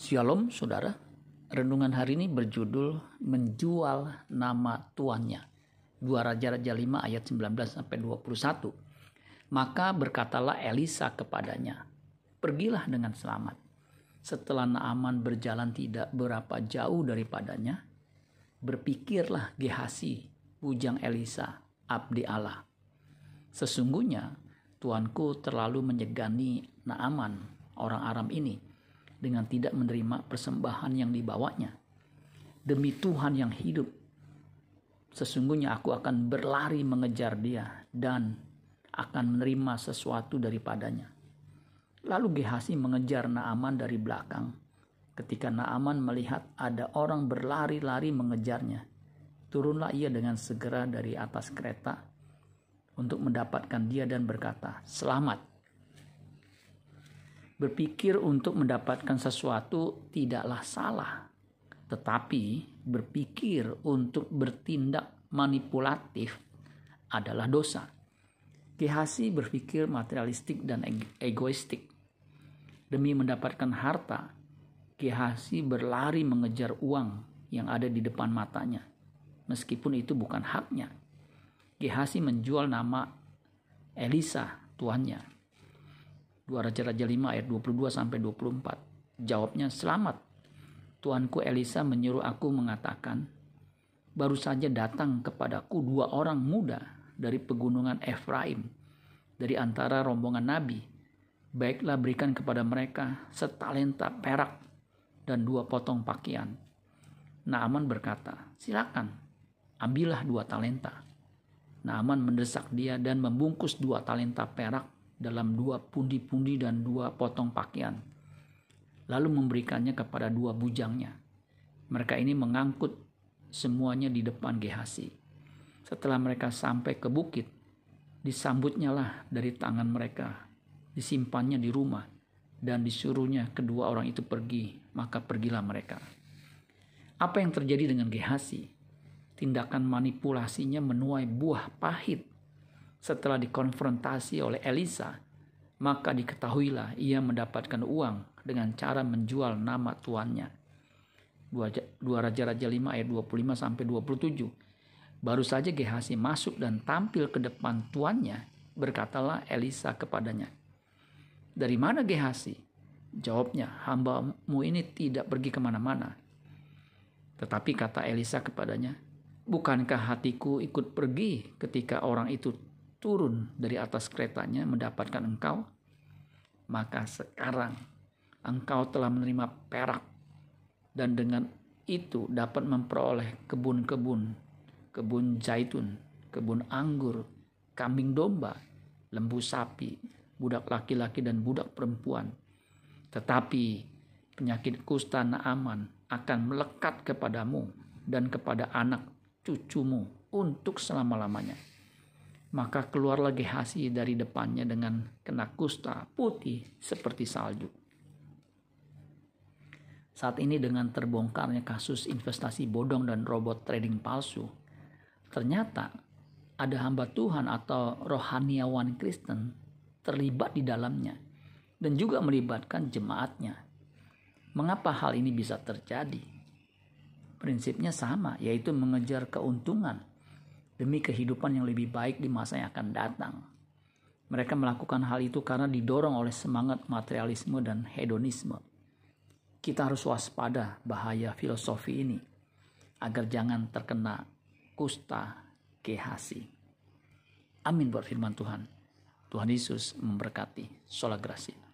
Shalom saudara, renungan hari ini berjudul menjual nama tuannya. 2 Raja-Raja 5 ayat 19 sampai 21. Maka berkatalah Elisa kepadanya, "Pergilah dengan selamat." Setelah Naaman berjalan tidak berapa jauh daripadanya, berpikirlah Gehasi, bujang Elisa, abdi Allah. Sesungguhnya tuanku terlalu menyegani Naaman, orang Aram ini dengan tidak menerima persembahan yang dibawanya. Demi Tuhan yang hidup, sesungguhnya aku akan berlari mengejar dia dan akan menerima sesuatu daripadanya. Lalu Gehasi mengejar Naaman dari belakang. Ketika Naaman melihat ada orang berlari-lari mengejarnya, turunlah ia dengan segera dari atas kereta untuk mendapatkan dia dan berkata, "Selamat, Berpikir untuk mendapatkan sesuatu tidaklah salah, tetapi berpikir untuk bertindak manipulatif adalah dosa. Gehasi berpikir materialistik dan egoistik. Demi mendapatkan harta, Gehasi berlari mengejar uang yang ada di depan matanya, meskipun itu bukan haknya. Gehasi menjual nama Elisa, tuannya, 2 Raja-Raja 5 ayat 22 sampai 24. Jawabnya, "Selamat. Tuanku Elisa menyuruh aku mengatakan, baru saja datang kepadaku dua orang muda dari pegunungan Efraim, dari antara rombongan nabi. Baiklah berikan kepada mereka setalenta perak dan dua potong pakaian." Naaman berkata, "Silakan, ambillah dua talenta." Naaman mendesak dia dan membungkus dua talenta perak dalam dua pundi-pundi dan dua potong pakaian, lalu memberikannya kepada dua bujangnya. Mereka ini mengangkut semuanya di depan Gehasi. Setelah mereka sampai ke bukit, disambutnya lah dari tangan mereka, disimpannya di rumah, dan disuruhnya kedua orang itu pergi, maka pergilah mereka. Apa yang terjadi dengan Gehasi? Tindakan manipulasinya menuai buah pahit setelah dikonfrontasi oleh Elisa, maka diketahuilah ia mendapatkan uang dengan cara menjual nama tuannya. 2 Raja-Raja 5 ayat 25 sampai 27. Baru saja Gehasi masuk dan tampil ke depan tuannya, berkatalah Elisa kepadanya, Dari mana Gehasi? Jawabnya, hambamu ini tidak pergi ke mana-mana. Tetapi kata Elisa kepadanya, Bukankah hatiku ikut pergi ketika orang itu turun dari atas keretanya mendapatkan engkau, maka sekarang engkau telah menerima perak dan dengan itu dapat memperoleh kebun-kebun, kebun zaitun, kebun anggur, kambing domba, lembu sapi, budak laki-laki dan budak perempuan. Tetapi penyakit kusta Naaman akan melekat kepadamu dan kepada anak cucumu untuk selama-lamanya maka keluarlah Gehasi dari depannya dengan kena kusta putih seperti salju. Saat ini dengan terbongkarnya kasus investasi bodong dan robot trading palsu, ternyata ada hamba Tuhan atau rohaniawan Kristen terlibat di dalamnya dan juga melibatkan jemaatnya. Mengapa hal ini bisa terjadi? Prinsipnya sama, yaitu mengejar keuntungan demi kehidupan yang lebih baik di masa yang akan datang. Mereka melakukan hal itu karena didorong oleh semangat materialisme dan hedonisme. Kita harus waspada bahaya filosofi ini agar jangan terkena kusta kehasi. Amin buat firman Tuhan. Tuhan Yesus memberkati. Sholat grasi.